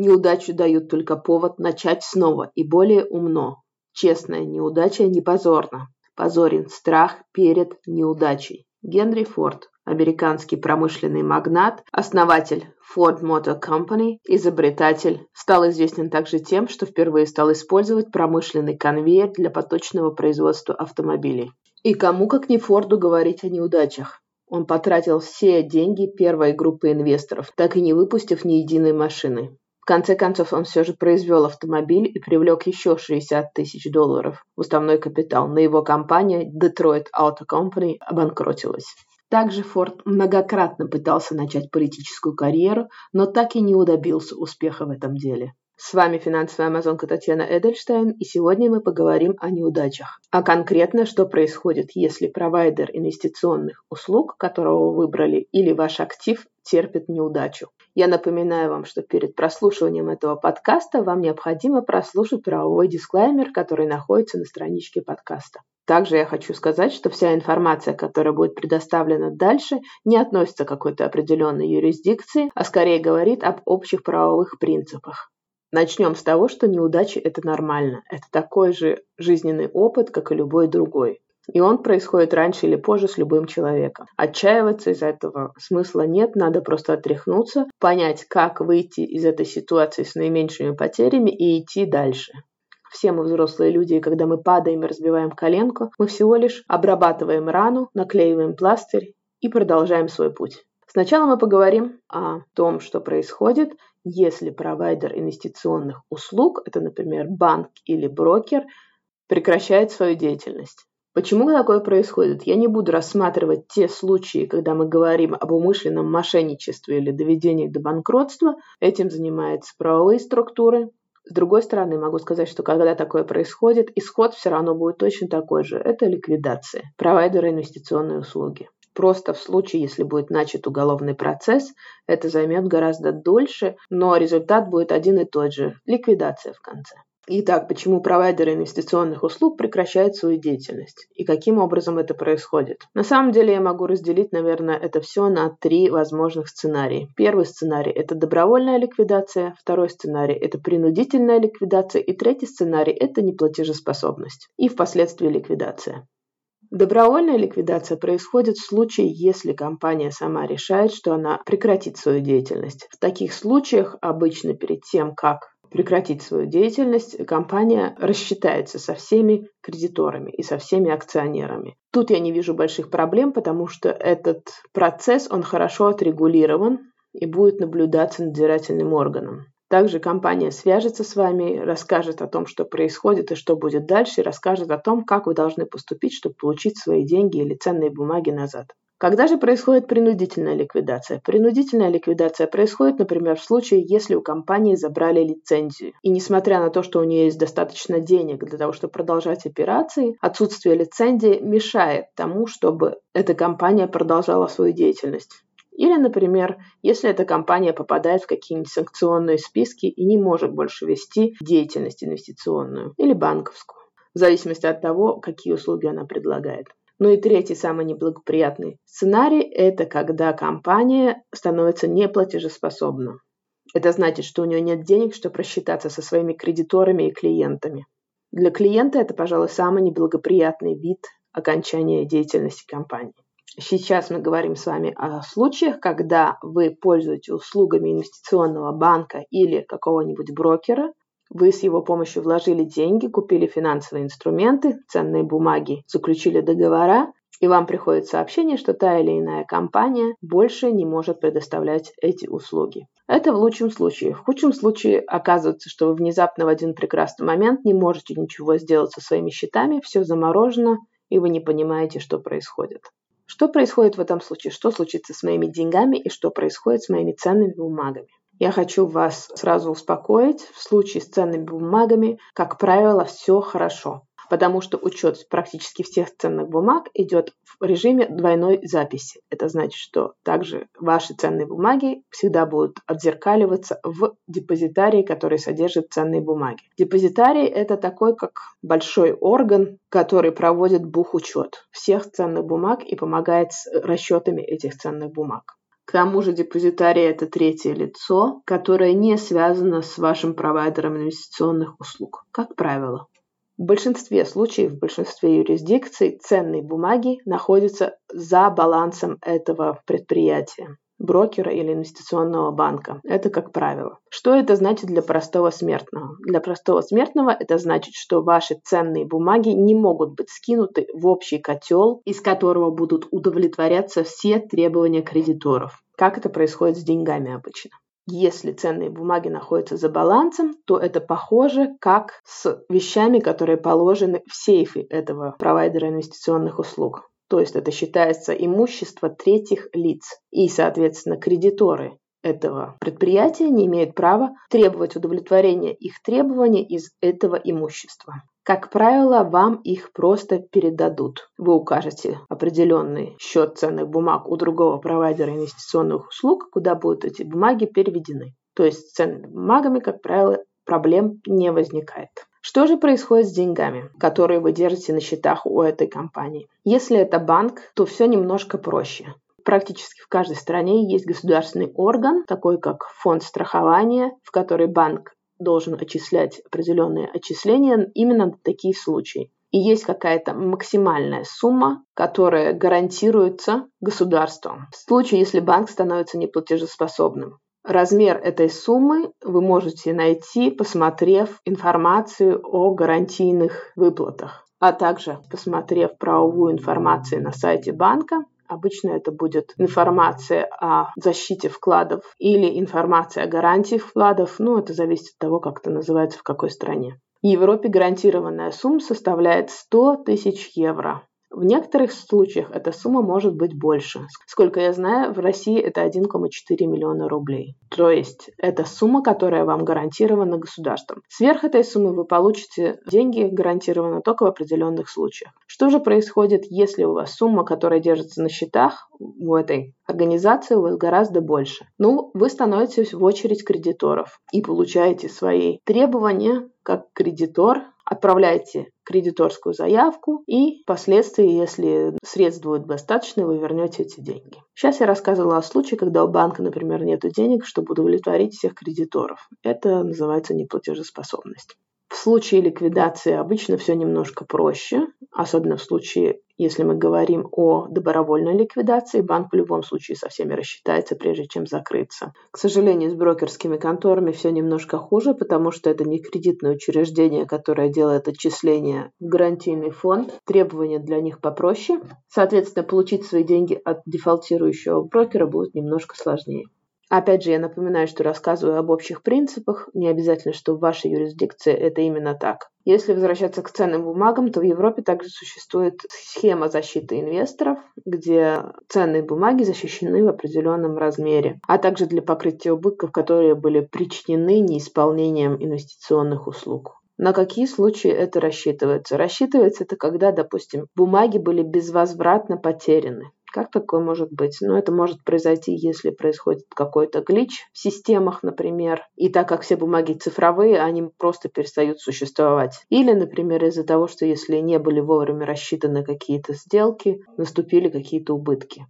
Неудачу дают только повод начать снова и более умно. Честная неудача не позорна. Позорен страх перед неудачей. Генри Форд, американский промышленный магнат, основатель Ford Motor Company, изобретатель, стал известен также тем, что впервые стал использовать промышленный конвейер для поточного производства автомобилей. И кому, как не Форду, говорить о неудачах? Он потратил все деньги первой группы инвесторов, так и не выпустив ни единой машины. Конце концов, он все же произвел автомобиль и привлек еще 60 тысяч долларов в уставной капитал, но его компания Detroit Auto Company обанкротилась. Также Форд многократно пытался начать политическую карьеру, но так и не добился успеха в этом деле. С вами финансовая амазонка Татьяна Эдельштейн, и сегодня мы поговорим о неудачах. А конкретно, что происходит, если провайдер инвестиционных услуг, которого вы выбрали, или ваш актив терпит неудачу. Я напоминаю вам, что перед прослушиванием этого подкаста вам необходимо прослушать правовой дисклеймер, который находится на страничке подкаста. Также я хочу сказать, что вся информация, которая будет предоставлена дальше, не относится к какой-то определенной юрисдикции, а скорее говорит об общих правовых принципах. Начнем с того, что неудачи – это нормально. Это такой же жизненный опыт, как и любой другой. И он происходит раньше или позже с любым человеком. Отчаиваться из этого смысла нет, надо просто отряхнуться, понять, как выйти из этой ситуации с наименьшими потерями и идти дальше. Все мы взрослые люди, и когда мы падаем и разбиваем коленку, мы всего лишь обрабатываем рану, наклеиваем пластырь и продолжаем свой путь. Сначала мы поговорим о том, что происходит, если провайдер инвестиционных услуг, это, например, банк или брокер, прекращает свою деятельность. Почему такое происходит? Я не буду рассматривать те случаи, когда мы говорим об умышленном мошенничестве или доведении до банкротства. Этим занимаются правовые структуры. С другой стороны, могу сказать, что когда такое происходит, исход все равно будет точно такой же. Это ликвидация провайдера инвестиционной услуги. Просто в случае, если будет начат уголовный процесс, это займет гораздо дольше, но результат будет один и тот же – ликвидация в конце. Итак, почему провайдеры инвестиционных услуг прекращают свою деятельность? И каким образом это происходит? На самом деле я могу разделить, наверное, это все на три возможных сценария. Первый сценарий – это добровольная ликвидация, второй сценарий – это принудительная ликвидация, и третий сценарий – это неплатежеспособность и впоследствии ликвидация. Добровольная ликвидация происходит в случае, если компания сама решает, что она прекратит свою деятельность. В таких случаях обычно перед тем, как прекратить свою деятельность, компания рассчитается со всеми кредиторами и со всеми акционерами. Тут я не вижу больших проблем, потому что этот процесс, он хорошо отрегулирован и будет наблюдаться надзирательным органом. Также компания свяжется с вами, расскажет о том, что происходит и что будет дальше, и расскажет о том, как вы должны поступить, чтобы получить свои деньги или ценные бумаги назад. Когда же происходит принудительная ликвидация? Принудительная ликвидация происходит, например, в случае, если у компании забрали лицензию. И несмотря на то, что у нее есть достаточно денег для того, чтобы продолжать операции, отсутствие лицензии мешает тому, чтобы эта компания продолжала свою деятельность. Или, например, если эта компания попадает в какие-нибудь санкционные списки и не может больше вести деятельность инвестиционную или банковскую, в зависимости от того, какие услуги она предлагает. Ну и третий, самый неблагоприятный сценарий – это когда компания становится неплатежеспособна. Это значит, что у нее нет денег, чтобы рассчитаться со своими кредиторами и клиентами. Для клиента это, пожалуй, самый неблагоприятный вид окончания деятельности компании. Сейчас мы говорим с вами о случаях, когда вы пользуетесь услугами инвестиционного банка или какого-нибудь брокера, вы с его помощью вложили деньги, купили финансовые инструменты, ценные бумаги, заключили договора, и вам приходит сообщение, что та или иная компания больше не может предоставлять эти услуги. Это в лучшем случае. В худшем случае оказывается, что вы внезапно в один прекрасный момент не можете ничего сделать со своими счетами, все заморожено, и вы не понимаете, что происходит. Что происходит в этом случае? Что случится с моими деньгами и что происходит с моими ценными бумагами? Я хочу вас сразу успокоить. В случае с ценными бумагами, как правило, все хорошо потому что учет практически всех ценных бумаг идет в режиме двойной записи. Это значит, что также ваши ценные бумаги всегда будут отзеркаливаться в депозитарии, который содержит ценные бумаги. Депозитарий – это такой, как большой орган, который проводит бухучет всех ценных бумаг и помогает с расчетами этих ценных бумаг. К тому же депозитарий – это третье лицо, которое не связано с вашим провайдером инвестиционных услуг, как правило. В большинстве случаев, в большинстве юрисдикций ценные бумаги находятся за балансом этого предприятия брокера или инвестиционного банка. Это как правило. Что это значит для простого смертного? Для простого смертного это значит, что ваши ценные бумаги не могут быть скинуты в общий котел, из которого будут удовлетворяться все требования кредиторов. Как это происходит с деньгами обычно? Если ценные бумаги находятся за балансом, то это похоже как с вещами, которые положены в сейфы этого провайдера инвестиционных услуг. То есть это считается имущество третьих лиц. И, соответственно, кредиторы этого предприятия не имеют права требовать удовлетворения их требований из этого имущества. Как правило, вам их просто передадут. Вы укажете определенный счет ценных бумаг у другого провайдера инвестиционных услуг, куда будут эти бумаги переведены. То есть с ценными бумагами, как правило, проблем не возникает. Что же происходит с деньгами, которые вы держите на счетах у этой компании? Если это банк, то все немножко проще. Практически в каждой стране есть государственный орган, такой как фонд страхования, в который банк должен отчислять определенные отчисления именно на такие случаи. И есть какая-то максимальная сумма, которая гарантируется государством в случае, если банк становится неплатежеспособным. Размер этой суммы вы можете найти, посмотрев информацию о гарантийных выплатах, а также посмотрев правовую информацию на сайте банка. Обычно это будет информация о защите вкладов или информация о гарантии вкладов. Ну, это зависит от того, как это называется в какой стране. В Европе гарантированная сумма составляет 100 тысяч евро. В некоторых случаях эта сумма может быть больше. Сколько я знаю, в России это 1,4 миллиона рублей. То есть это сумма, которая вам гарантирована государством. Сверх этой суммы вы получите деньги гарантированно только в определенных случаях. Что же происходит, если у вас сумма, которая держится на счетах у этой организации, у вас гораздо больше? Ну, вы становитесь в очередь кредиторов и получаете свои требования как кредитор отправляете кредиторскую заявку и впоследствии, если средств будет достаточно, вы вернете эти деньги. Сейчас я рассказывала о случае, когда у банка, например, нет денег, чтобы удовлетворить всех кредиторов. Это называется неплатежеспособность. В случае ликвидации обычно все немножко проще, особенно в случае, если мы говорим о добровольной ликвидации, банк в любом случае со всеми рассчитается, прежде чем закрыться. К сожалению, с брокерскими конторами все немножко хуже, потому что это не кредитное учреждение, которое делает отчисления в гарантийный фонд. Требования для них попроще. Соответственно, получить свои деньги от дефолтирующего брокера будет немножко сложнее. Опять же, я напоминаю, что рассказываю об общих принципах. Не обязательно, что в вашей юрисдикции это именно так. Если возвращаться к ценным бумагам, то в Европе также существует схема защиты инвесторов, где ценные бумаги защищены в определенном размере, а также для покрытия убытков, которые были причинены неисполнением инвестиционных услуг. На какие случаи это рассчитывается? Рассчитывается это, когда, допустим, бумаги были безвозвратно потеряны. Как такое может быть? Ну, это может произойти, если происходит какой-то глич в системах, например, и так как все бумаги цифровые, они просто перестают существовать. Или, например, из-за того, что если не были вовремя рассчитаны какие-то сделки, наступили какие-то убытки.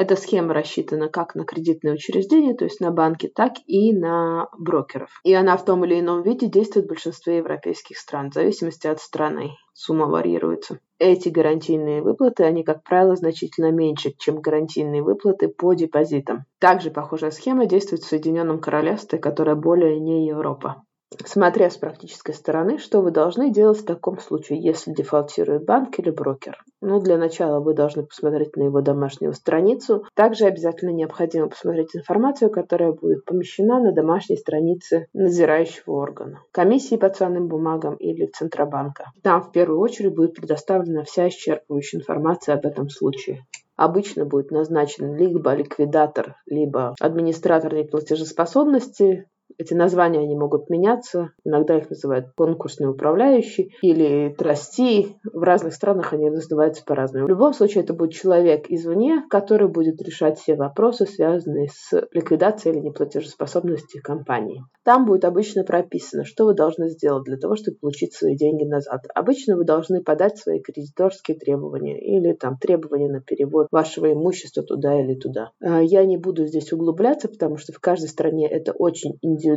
Эта схема рассчитана как на кредитные учреждения, то есть на банки, так и на брокеров. И она в том или ином виде действует в большинстве европейских стран, в зависимости от страны. Сумма варьируется. Эти гарантийные выплаты, они, как правило, значительно меньше, чем гарантийные выплаты по депозитам. Также похожая схема действует в Соединенном Королевстве, которое более не Европа. Смотря с практической стороны, что вы должны делать в таком случае, если дефолтирует банк или брокер. Ну, для начала вы должны посмотреть на его домашнюю страницу. Также обязательно необходимо посмотреть информацию, которая будет помещена на домашней странице надзирающего органа, комиссии по ценным бумагам или Центробанка. Там в первую очередь будет предоставлена вся исчерпывающая информация об этом случае обычно будет назначен либо ликвидатор, либо администратор неплатежеспособности, Эти названия они могут меняться. Иногда их называют конкурсный управляющий или трасти. В разных странах они называются по-разному. В любом случае, это будет человек извне, который будет решать все вопросы, связанные с ликвидацией или неплатежеспособностью компании. Там будет обычно прописано, что вы должны сделать для того, чтобы получить свои деньги назад. Обычно вы должны подать свои кредиторские требования или там требования на перевод вашего имущества туда или туда. А, я не буду здесь углубляться, потому что в каждой стране это очень индивидуально.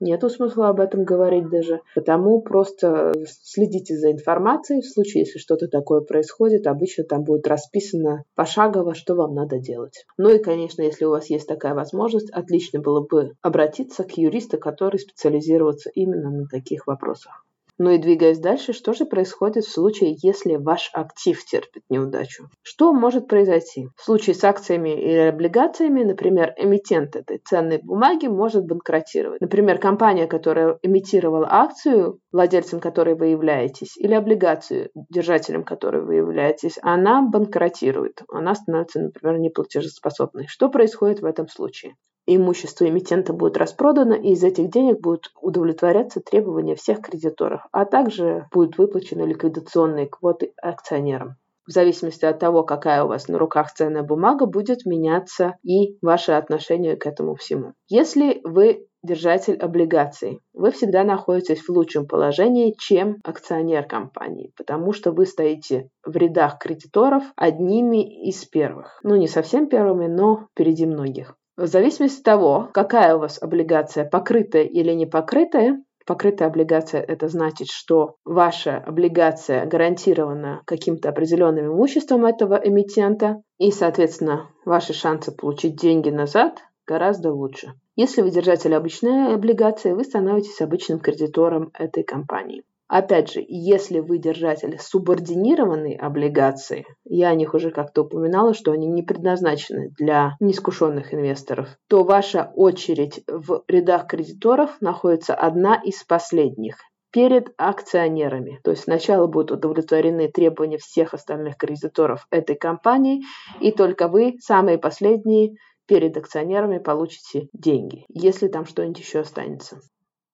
Нету смысла об этом говорить даже. Потому просто следите за информацией. В случае, если что-то такое происходит, обычно там будет расписано пошагово, что вам надо делать. Ну и, конечно, если у вас есть такая возможность, отлично было бы обратиться к юристу, который специализируется именно на таких вопросах. Ну и двигаясь дальше, что же происходит в случае, если ваш актив терпит неудачу? Что может произойти? В случае с акциями или облигациями, например, эмитент этой ценной бумаги может банкротировать. Например, компания, которая эмитировала акцию, владельцем которой вы являетесь, или облигацию, держателем которой вы являетесь, она банкротирует. Она становится, например, неплатежеспособной. Что происходит в этом случае? Имущество эмитента будет распродано, и из этих денег будут удовлетворяться требования всех кредиторов, а также будут выплачены ликвидационные квоты акционерам. В зависимости от того, какая у вас на руках ценная бумага, будет меняться и ваше отношение к этому всему. Если вы держатель облигаций, вы всегда находитесь в лучшем положении, чем акционер компании, потому что вы стоите в рядах кредиторов одними из первых. Ну, не совсем первыми, но впереди многих. В зависимости от того, какая у вас облигация, покрытая или не покрытая, покрытая облигация – это значит, что ваша облигация гарантирована каким-то определенным имуществом этого эмитента, и, соответственно, ваши шансы получить деньги назад гораздо лучше. Если вы держатель обычной облигации, вы становитесь обычным кредитором этой компании. Опять же, если вы держатель субординированной облигации, я о них уже как-то упоминала, что они не предназначены для неискушенных инвесторов, то ваша очередь в рядах кредиторов находится одна из последних перед акционерами. То есть сначала будут удовлетворены требования всех остальных кредиторов этой компании, и только вы, самые последние, перед акционерами получите деньги, если там что-нибудь еще останется.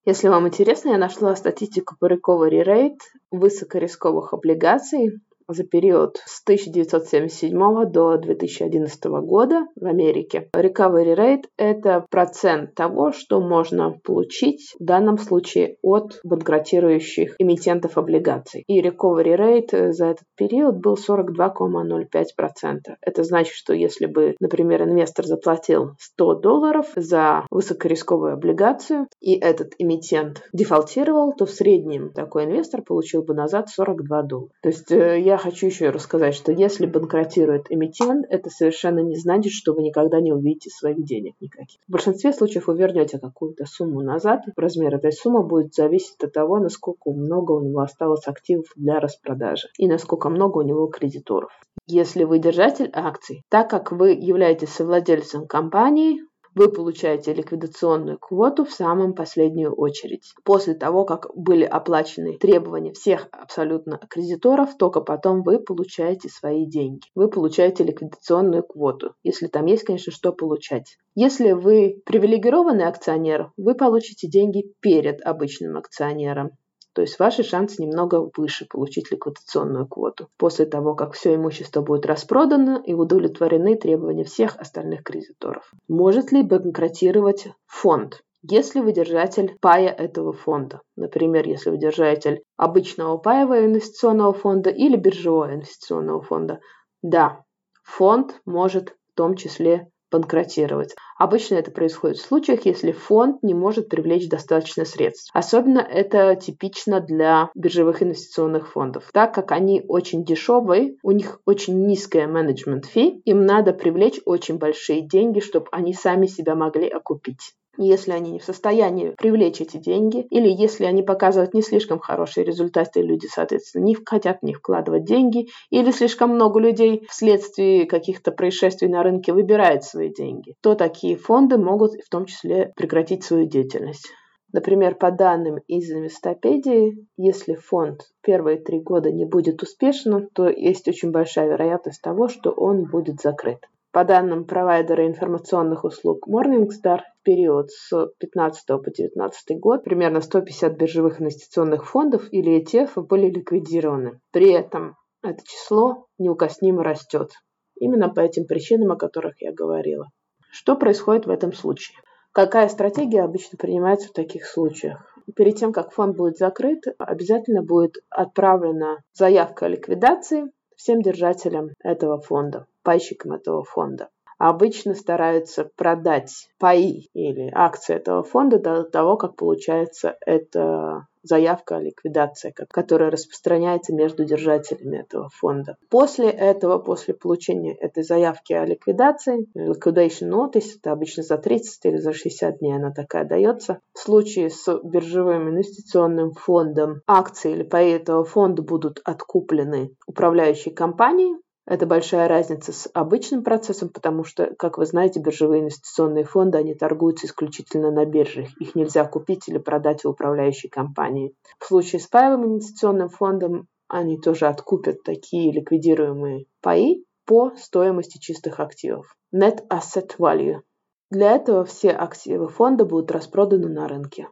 Если вам интересно, я нашла статистику по recovery rate высокорисковых облигаций за период с 1977 до 2011 года в Америке. Recovery rate – это процент того, что можно получить в данном случае от банкротирующих эмитентов облигаций. И recovery rate за этот период был 42,05%. Это значит, что если бы, например, инвестор заплатил 100 долларов за высокорисковую облигацию, и этот эмитент дефолтировал, то в среднем такой инвестор получил бы назад 42 доллара. То есть э, хочу еще рассказать, что если банкротирует эмитент, это совершенно не значит, что вы никогда не увидите своих денег никаких. В большинстве случаев вы вернете какую-то сумму назад, размер этой суммы будет зависеть от того, насколько много у него осталось активов для распродажи и насколько много у него кредиторов. Если вы держатель акций, так как вы являетесь совладельцем компании, вы получаете ликвидационную квоту в самом последнюю очередь. После того, как были оплачены требования всех абсолютно кредиторов, только потом вы получаете свои деньги. Вы получаете ликвидационную квоту, если там есть, конечно, что получать. Если вы привилегированный акционер, вы получите деньги перед обычным акционером. То есть ваши шансы немного выше получить ликвидационную квоту после того, как все имущество будет распродано и удовлетворены требования всех остальных кредиторов. Может ли банкротировать фонд? Если вы держатель пая этого фонда, например, если вы держатель обычного паевого инвестиционного фонда или биржевого инвестиционного фонда, да, фонд может в том числе банкротировать. Обычно это происходит в случаях, если фонд не может привлечь достаточно средств. Особенно это типично для биржевых инвестиционных фондов, так как они очень дешевые, у них очень низкая менеджмент фи, им надо привлечь очень большие деньги, чтобы они сами себя могли окупить если они не в состоянии привлечь эти деньги, или если они показывают не слишком хорошие результаты, люди, соответственно, не хотят в них вкладывать деньги, или слишком много людей вследствие каких-то происшествий на рынке выбирают свои деньги, то такие фонды могут в том числе прекратить свою деятельность. Например, по данным из инвестопедии, если фонд первые три года не будет успешным, то есть очень большая вероятность того, что он будет закрыт. По данным провайдера информационных услуг Morningstar, в период с 15 по 19 год примерно 150 биржевых инвестиционных фондов или ETF были ликвидированы. При этом это число неукоснимо растет. Именно по этим причинам, о которых я говорила. Что происходит в этом случае? Какая стратегия обычно принимается в таких случаях? Перед тем, как фонд будет закрыт, обязательно будет отправлена заявка о ликвидации всем держателям этого фонда, пайщикам этого фонда обычно стараются продать паи или акции этого фонда до того, как получается эта заявка о ликвидации, которая распространяется между держателями этого фонда. После этого, после получения этой заявки о ликвидации, liquidation notice, это обычно за 30 или за 60 дней она такая дается, в случае с биржевым инвестиционным фондом акции или паи этого фонда будут откуплены управляющей компанией, это большая разница с обычным процессом, потому что, как вы знаете, биржевые инвестиционные фонды, они торгуются исключительно на биржах. Их нельзя купить или продать в управляющей компании. В случае с паевым инвестиционным фондом они тоже откупят такие ликвидируемые паи по стоимости чистых активов. Net Asset Value. Для этого все активы фонда будут распроданы на рынке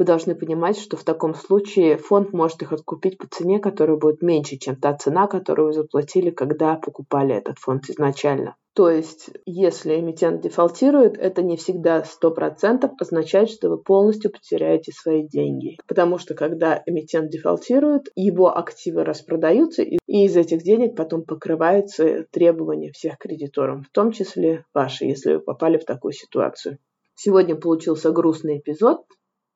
вы должны понимать, что в таком случае фонд может их откупить по цене, которая будет меньше, чем та цена, которую вы заплатили, когда покупали этот фонд изначально. То есть, если эмитент дефолтирует, это не всегда 100% означает, что вы полностью потеряете свои деньги. Потому что когда эмитент дефолтирует, его активы распродаются, и из этих денег потом покрываются требования всех кредиторов, в том числе ваши, если вы попали в такую ситуацию. Сегодня получился грустный эпизод,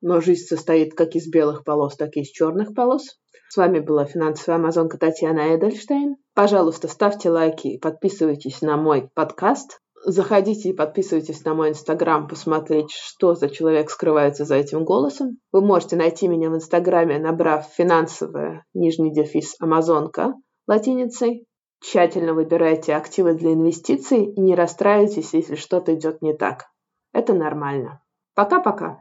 но жизнь состоит как из белых полос, так и из черных полос. С вами была финансовая амазонка Татьяна Эдельштейн. Пожалуйста, ставьте лайки и подписывайтесь на мой подкаст. Заходите и подписывайтесь на мой инстаграм, посмотреть, что за человек скрывается за этим голосом. Вы можете найти меня в инстаграме, набрав финансовая, нижний дефис, амазонка латиницей. Тщательно выбирайте активы для инвестиций и не расстраивайтесь, если что-то идет не так. Это нормально. Пока-пока.